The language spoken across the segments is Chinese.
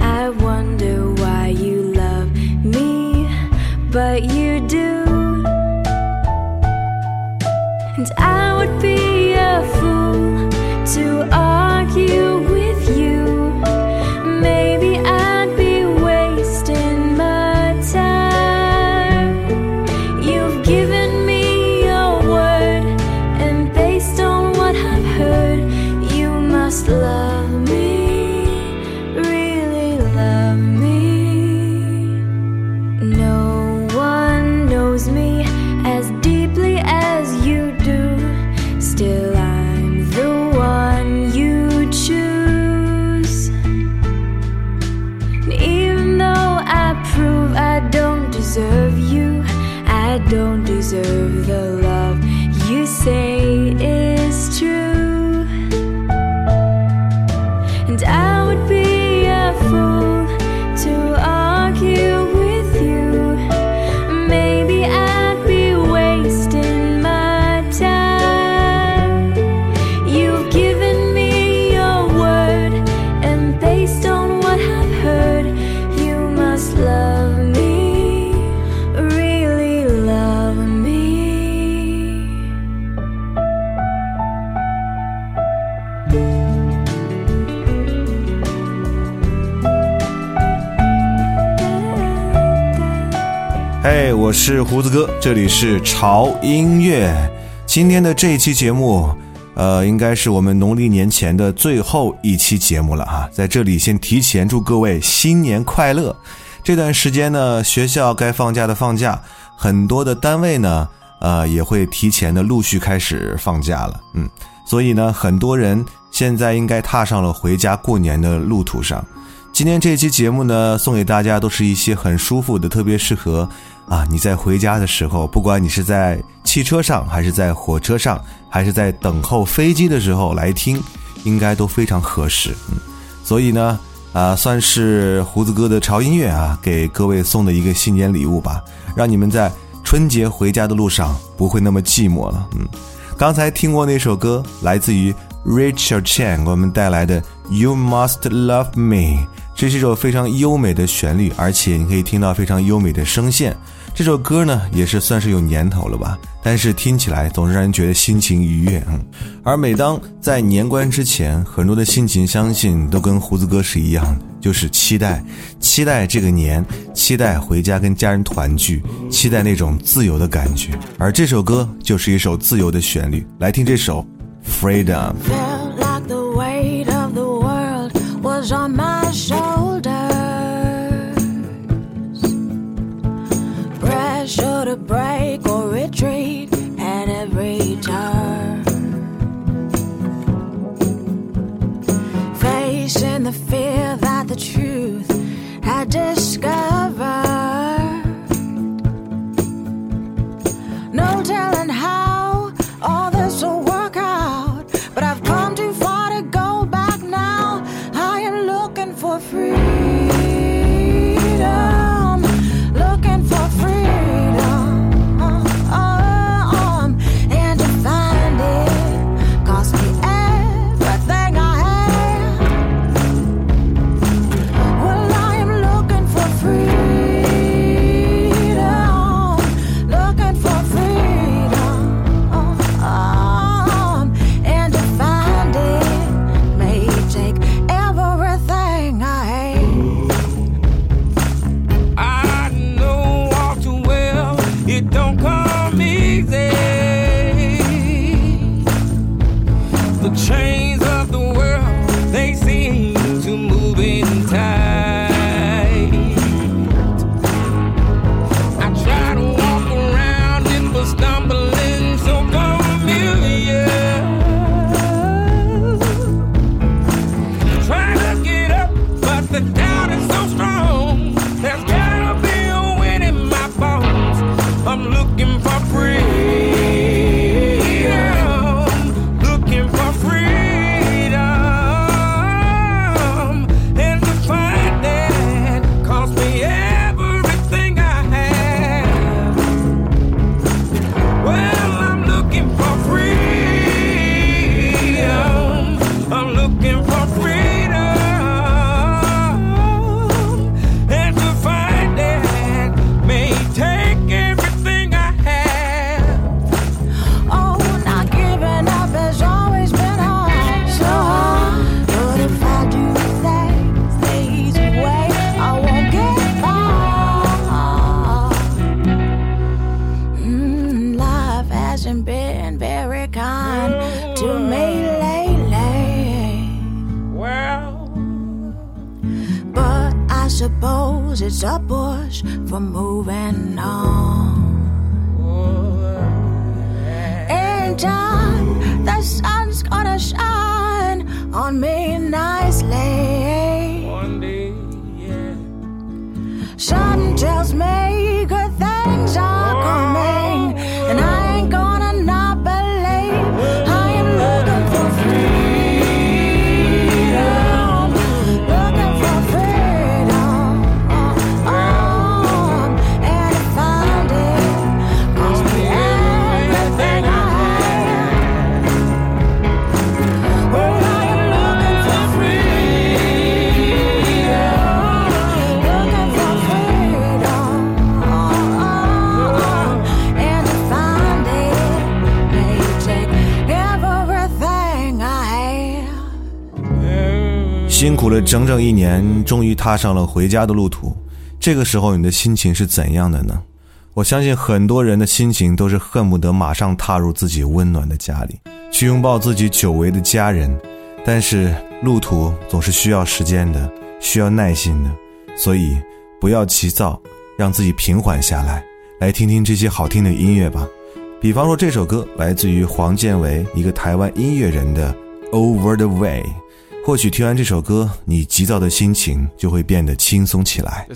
I wonder why you love me, but you do. And I would be a fool to 是胡子哥，这里是潮音乐。今天的这一期节目，呃，应该是我们农历年前的最后一期节目了哈。在这里先提前祝各位新年快乐。这段时间呢，学校该放假的放假，很多的单位呢，呃，也会提前的陆续开始放假了。嗯，所以呢，很多人现在应该踏上了回家过年的路途上。今天这期节目呢，送给大家都是一些很舒服的，特别适合啊你在回家的时候，不管你是在汽车上，还是在火车上，还是在等候飞机的时候来听，应该都非常合适。嗯，所以呢，啊，算是胡子哥的潮音乐啊，给各位送的一个新年礼物吧，让你们在春节回家的路上不会那么寂寞了。嗯，刚才听过那首歌，来自于 Rachel Chen 给我们带来的《You Must Love Me》。这是一首非常优美的旋律，而且你可以听到非常优美的声线。这首歌呢，也是算是有年头了吧，但是听起来总是让人觉得心情愉悦。嗯，而每当在年关之前，很多的心情相信都跟胡子哥是一样的，就是期待，期待这个年，期待回家跟家人团聚，期待那种自由的感觉。而这首歌就是一首自由的旋律，来听这首《Freedom》。Felt like the weight of the world was on my shoulders. It's a push for moving on. 整整一年，终于踏上了回家的路途。这个时候，你的心情是怎样的呢？我相信很多人的心情都是恨不得马上踏入自己温暖的家里，去拥抱自己久违的家人。但是路途总是需要时间的，需要耐心的，所以不要急躁，让自己平缓下来，来听听这些好听的音乐吧。比方说这首歌来自于黄建为，一个台湾音乐人的《Over the Way》。或许听完这首歌，你急躁的心情就会变得轻松起来。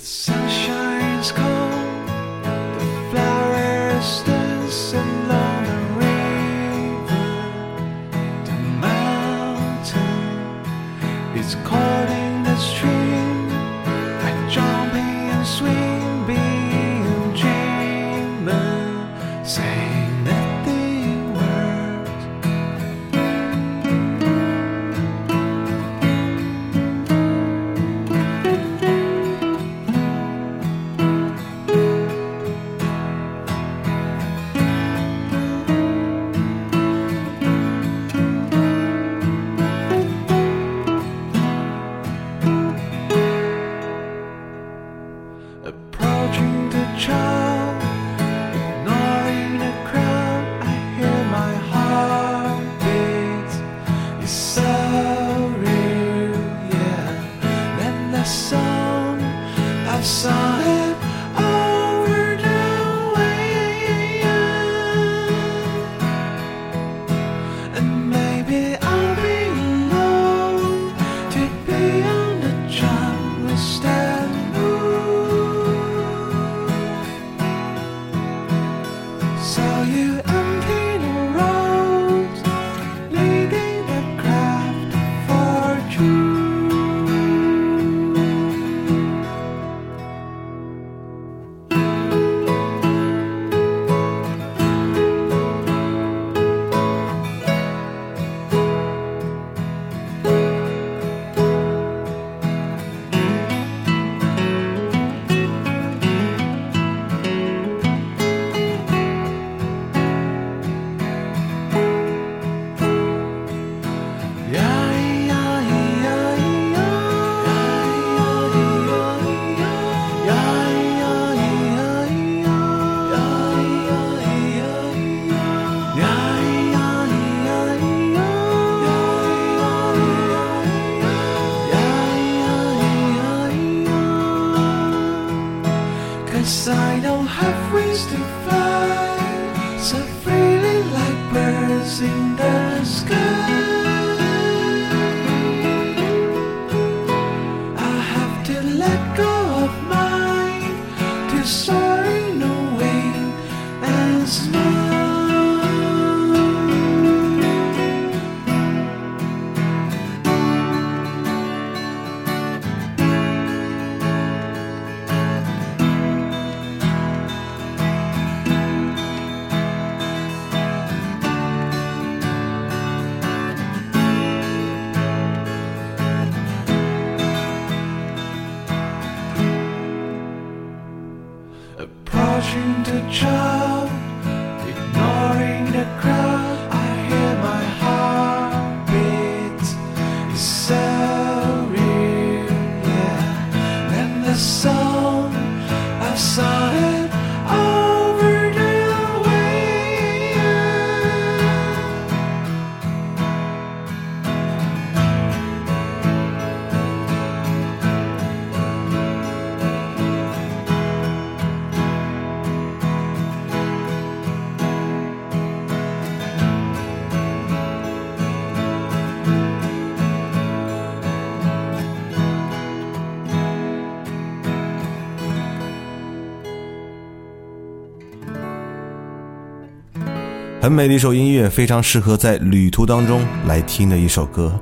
很美的一首音乐，非常适合在旅途当中来听的一首歌。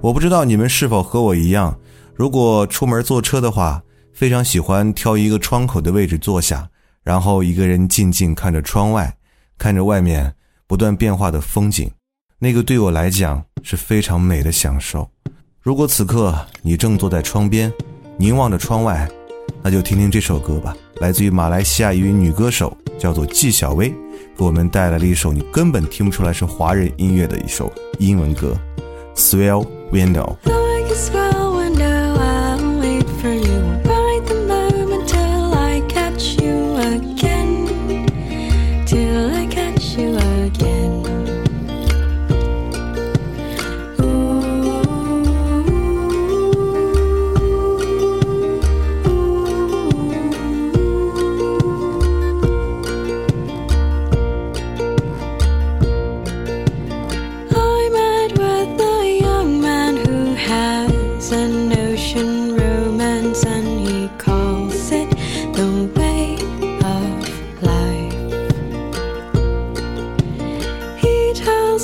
我不知道你们是否和我一样，如果出门坐车的话，非常喜欢挑一个窗口的位置坐下，然后一个人静静看着窗外，看着外面不断变化的风景，那个对我来讲是非常美的享受。如果此刻你正坐在窗边，凝望着窗外，那就听听这首歌吧，来自于马来西亚一位女歌手，叫做纪晓薇，给我们带来了一首你根本听不出来是华人音乐的一首英文歌，《Swell Window》。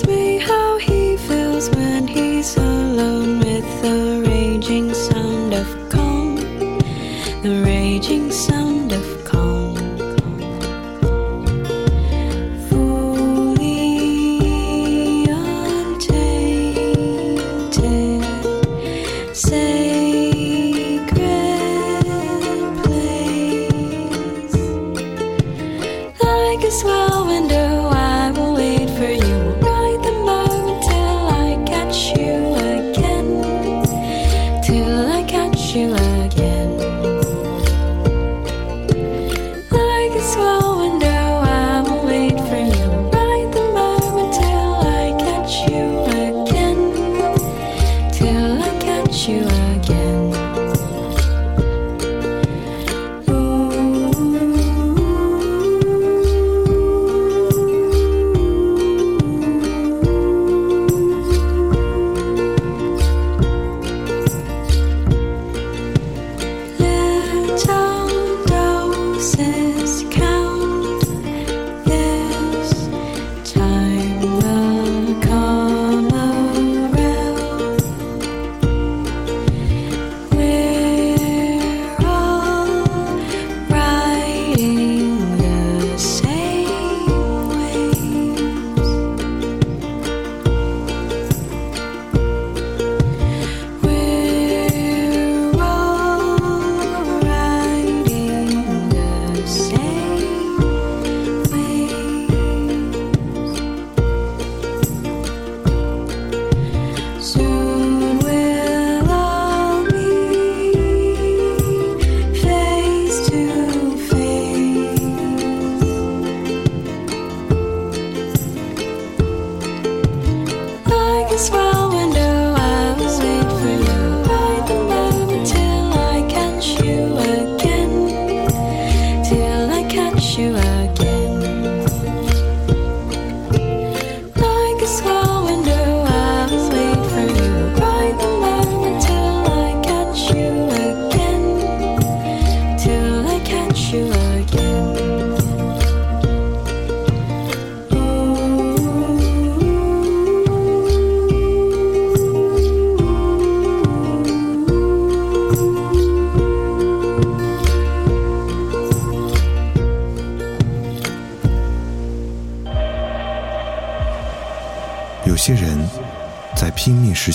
me.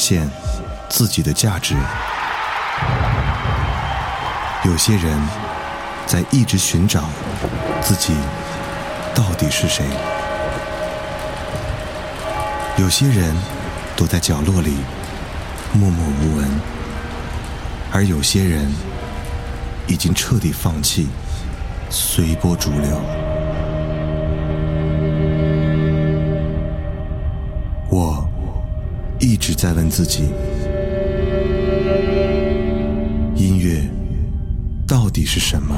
现自己的价值，有些人在一直寻找自己到底是谁，有些人躲在角落里默默无闻，而有些人已经彻底放弃，随波逐流。直在问自己：音乐到底是什么？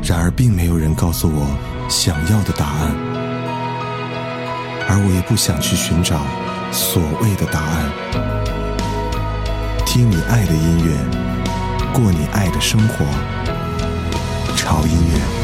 然而，并没有人告诉我想要的答案，而我也不想去寻找所谓的答案。听你爱的音乐，过你爱的生活，潮音乐。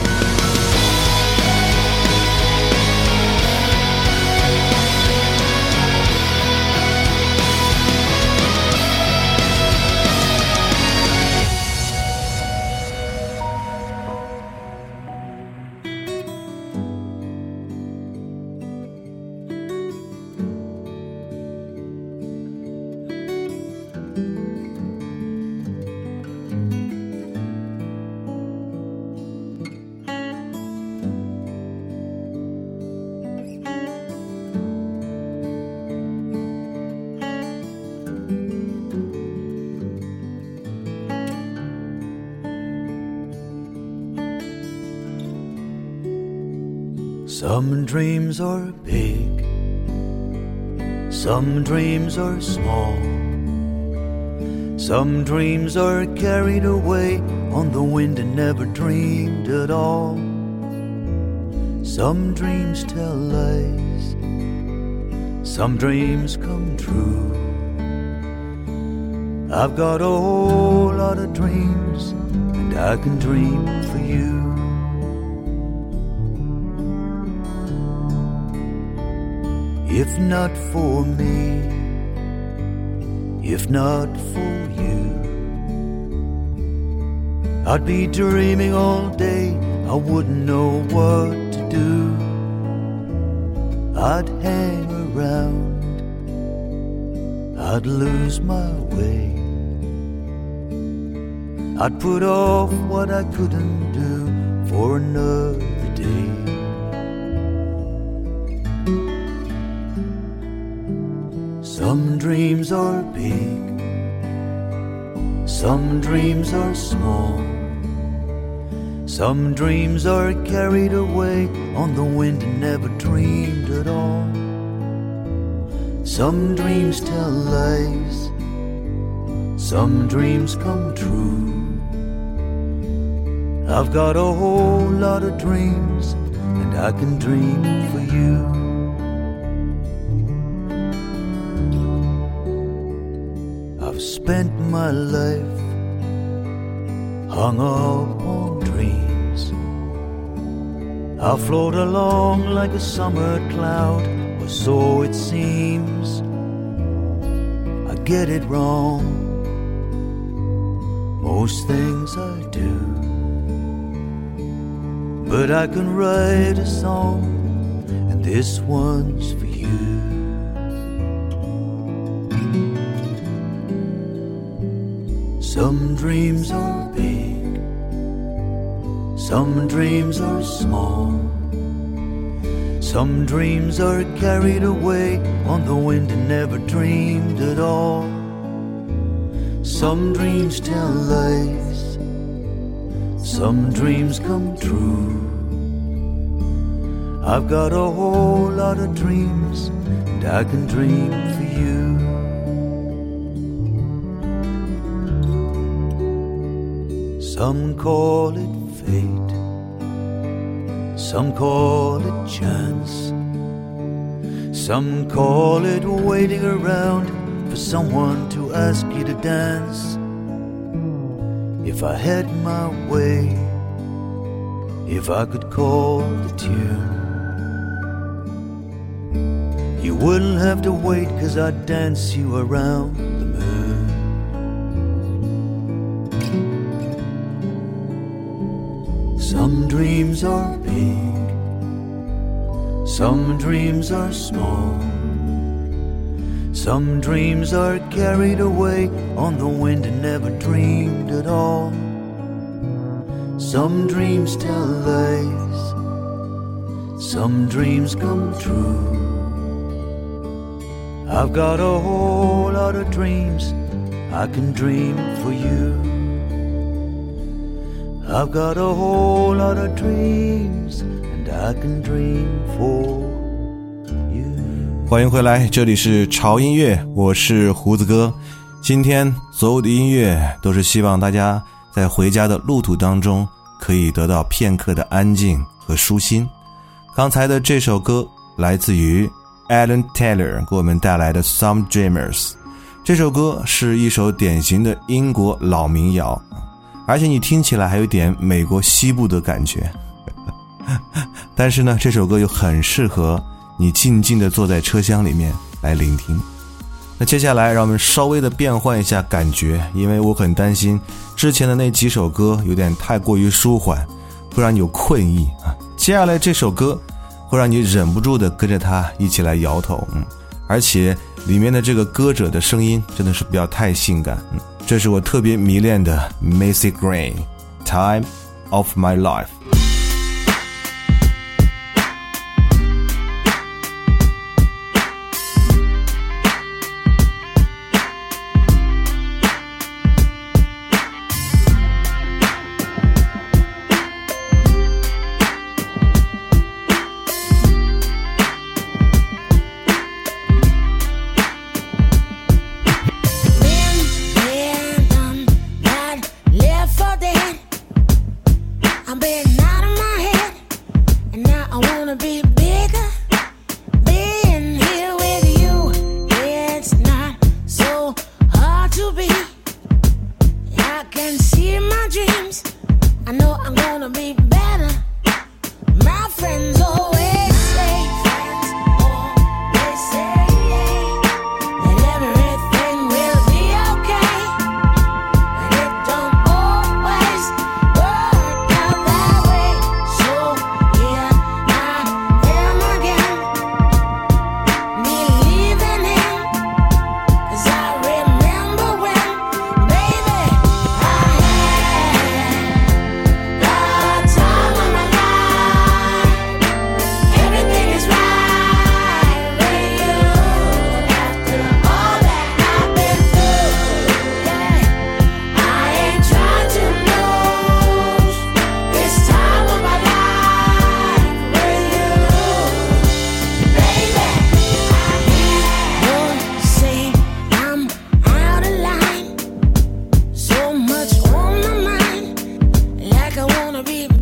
Some dreams are small. Some dreams are carried away on the wind and never dreamed at all. Some dreams tell lies, some dreams come true. I've got a whole lot of dreams, and I can dream for you. If not for me, if not for you, I'd be dreaming all day, I wouldn't know what to do. I'd hang around, I'd lose my way. I'd put off what I couldn't do for another Some dreams are big, some dreams are small. Some dreams are carried away on the wind and never dreamed at all. Some dreams tell lies, some dreams come true. I've got a whole lot of dreams, and I can dream for you. I've spent my life hung up on dreams. I float along like a summer cloud, or so it seems. I get it wrong, most things I do. But I can write a song, and this one's Some dreams are big, some dreams are small. Some dreams are carried away on the wind and never dreamed at all. Some dreams tell lies, some dreams come true. I've got a whole lot of dreams, and I can dream for you. Some call it fate, some call it chance, some call it waiting around for someone to ask you to dance. If I had my way, if I could call the tune, you wouldn't have to wait, cause I'd dance you around Some dreams are big, some dreams are small. Some dreams are carried away on the wind and never dreamed at all. Some dreams tell lies, some dreams come true. I've got a whole lot of dreams I can dream for you. I've got a whole lot of dreams, and I can dream for you. 欢迎回来，这里是潮音乐，我是胡子哥。今天所有的音乐都是希望大家在回家的路途当中可以得到片刻的安静和舒心。刚才的这首歌来自于 Alan Taylor 给我们带来的《Some Dreamers》，这首歌是一首典型的英国老民谣，而且你听起来还有点美国西部的感觉。但是呢，这首歌又很适合你静静的坐在车厢里面来聆听。那接下来，让我们稍微的变换一下感觉，因为我很担心之前的那几首歌有点太过于舒缓，会让你有困意啊。接下来这首歌会让你忍不住的跟着它一起来摇头，嗯，而且里面的这个歌者的声音真的是不要太性感，嗯，这是我特别迷恋的 Macy Gray，《Time of My Life》。 wanna be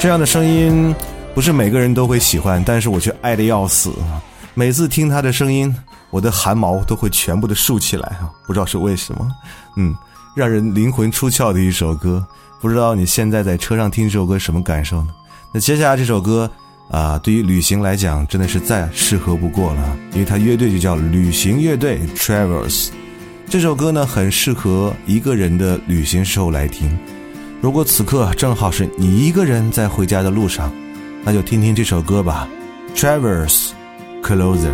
这样的声音不是每个人都会喜欢，但是我却爱的要死。每次听他的声音，我的汗毛都会全部的竖起来啊！不知道是为什么，嗯，让人灵魂出窍的一首歌。不知道你现在在车上听这首歌什么感受呢？那接下来这首歌啊、对于旅行来讲真的是再适合不过了，因为它乐队就叫旅行乐队 Travels。这首歌呢，很适合一个人的旅行时候来听。如果此刻正好是你一个人在回家的路上，那就听听这首歌吧，《Traverse Closer》。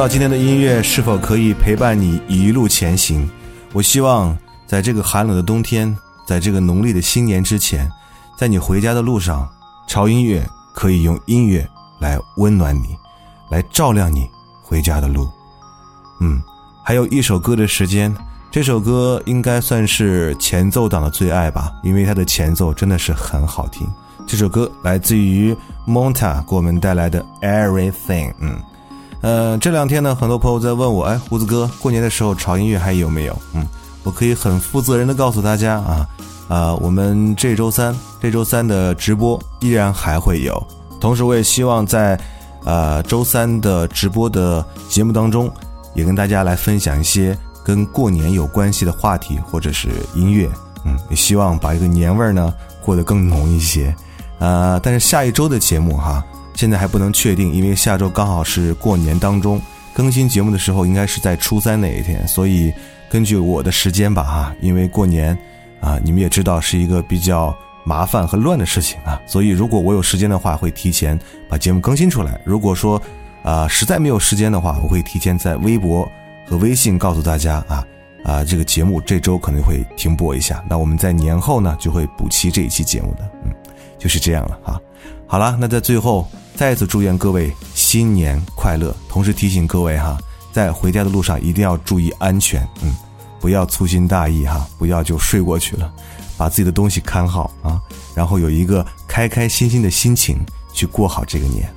道今天的音乐是否可以陪伴你一路前行？我希望在这个寒冷的冬天，在这个农历的新年之前，在你回家的路上，潮音乐可以用音乐来温暖你，来照亮你回家的路。嗯，还有一首歌的时间，这首歌应该算是前奏党的最爱吧，因为它的前奏真的是很好听。这首歌来自于 Monta 给我们带来的 Everything。嗯，呃，这两天呢，很多朋友在问我，哎，胡子哥，过年的时候潮音乐还有没有？嗯，我可以很负责任的告诉大家啊，啊，我们这周三，这周三的直播依然还会有。同时，我也希望在呃周三的直播的节目当中，也跟大家来分享一些跟过年有关系的话题或者是音乐嗯，也希望把这个年味儿呢过得更浓一些。呃，但是下一周的节目哈，现在还不能确定，因为下周刚好是过年当中，更新节目的时候应该是在初三那一天，所以根据我的时间吧哈，因为过年啊，你们也知道是一个比较麻烦和乱的事情啊，所以如果我有时间的话，会提前把节目更新出来。如果说啊、实在没有时间的话，我会提前在微博和微信告诉大家啊啊，这个节目这周可能会停播一下。那我们在年后呢就会补齐这一期节目的，嗯，就是这样了哈。好了，那在最后再次祝愿各位新年快乐，同时提醒各位哈，在回家的路上一定要注意安全，嗯，不要粗心大意哈，不要就睡过去了，把自己的东西看好啊，然后有一个开开心心的心情去过好这个年。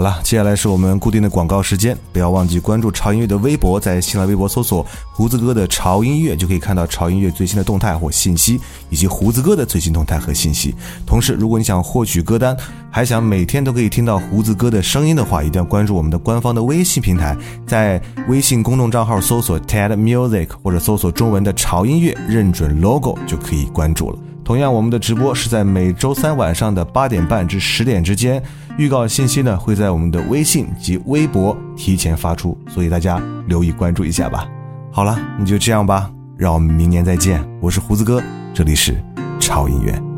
好了，接下来是我们固定的广告时间，不要忘记关注潮音乐的微博，在新浪微博搜索“胡子哥的潮音乐”，就可以看到潮音乐最新的动态或信息，以及胡子哥的最新动态和信息。同时，如果你想获取歌单，还想每天都可以听到胡子哥的声音的话，一定要关注我们的官方的微信平台，在微信公众账号搜索 TED Music 或者搜索中文的潮音乐，认准 logo 就可以关注了。同样，我们的直播是在每周三晚上的八点半至十点之间。预告信息呢会在我们的微信及微博提前发出，所以大家留意关注一下吧。好了，那就这样吧，让我们明年再见。我是胡子哥，这里是超音乐。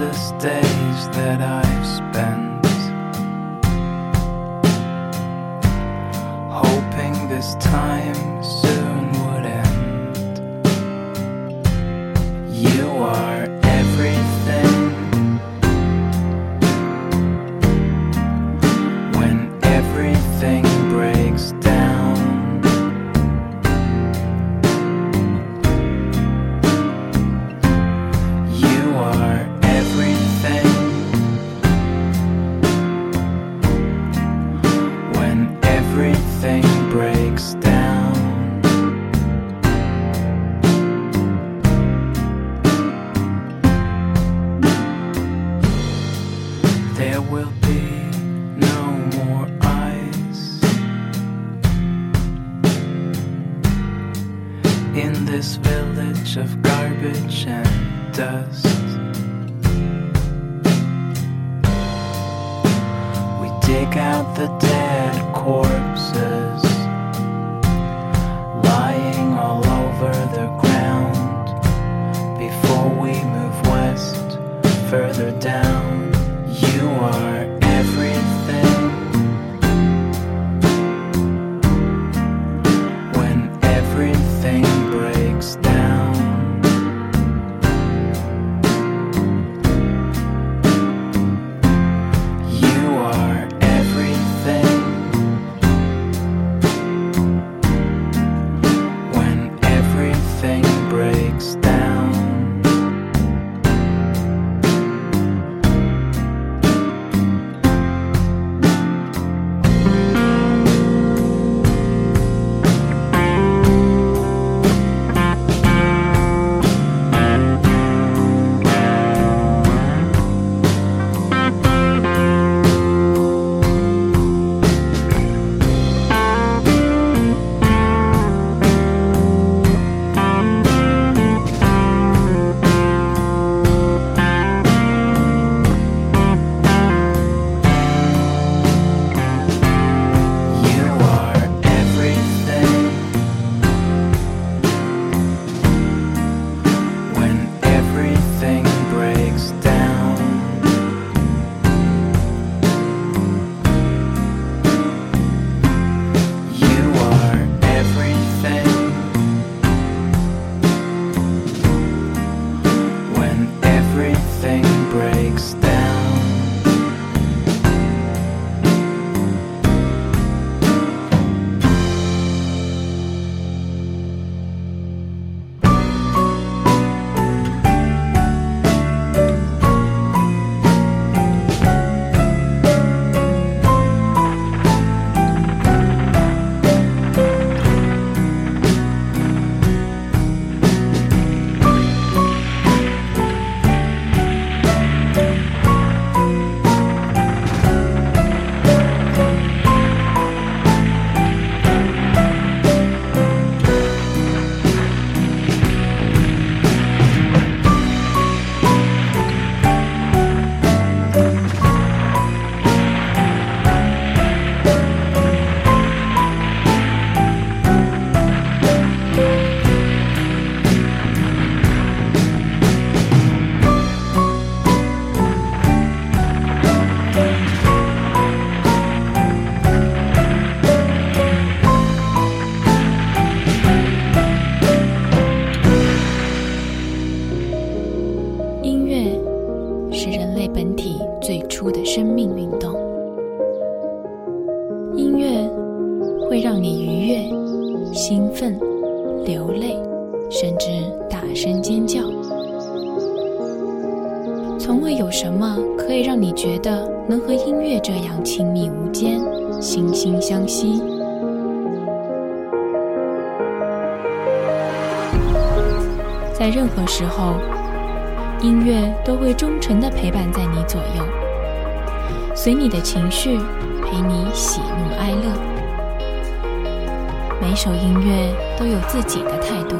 Endless days that I've spent. Hoping this time further down. 在任何时候，音乐都会忠诚的陪伴在你左右，随你的情绪，陪你喜怒哀乐。每首音乐都有自己的态度，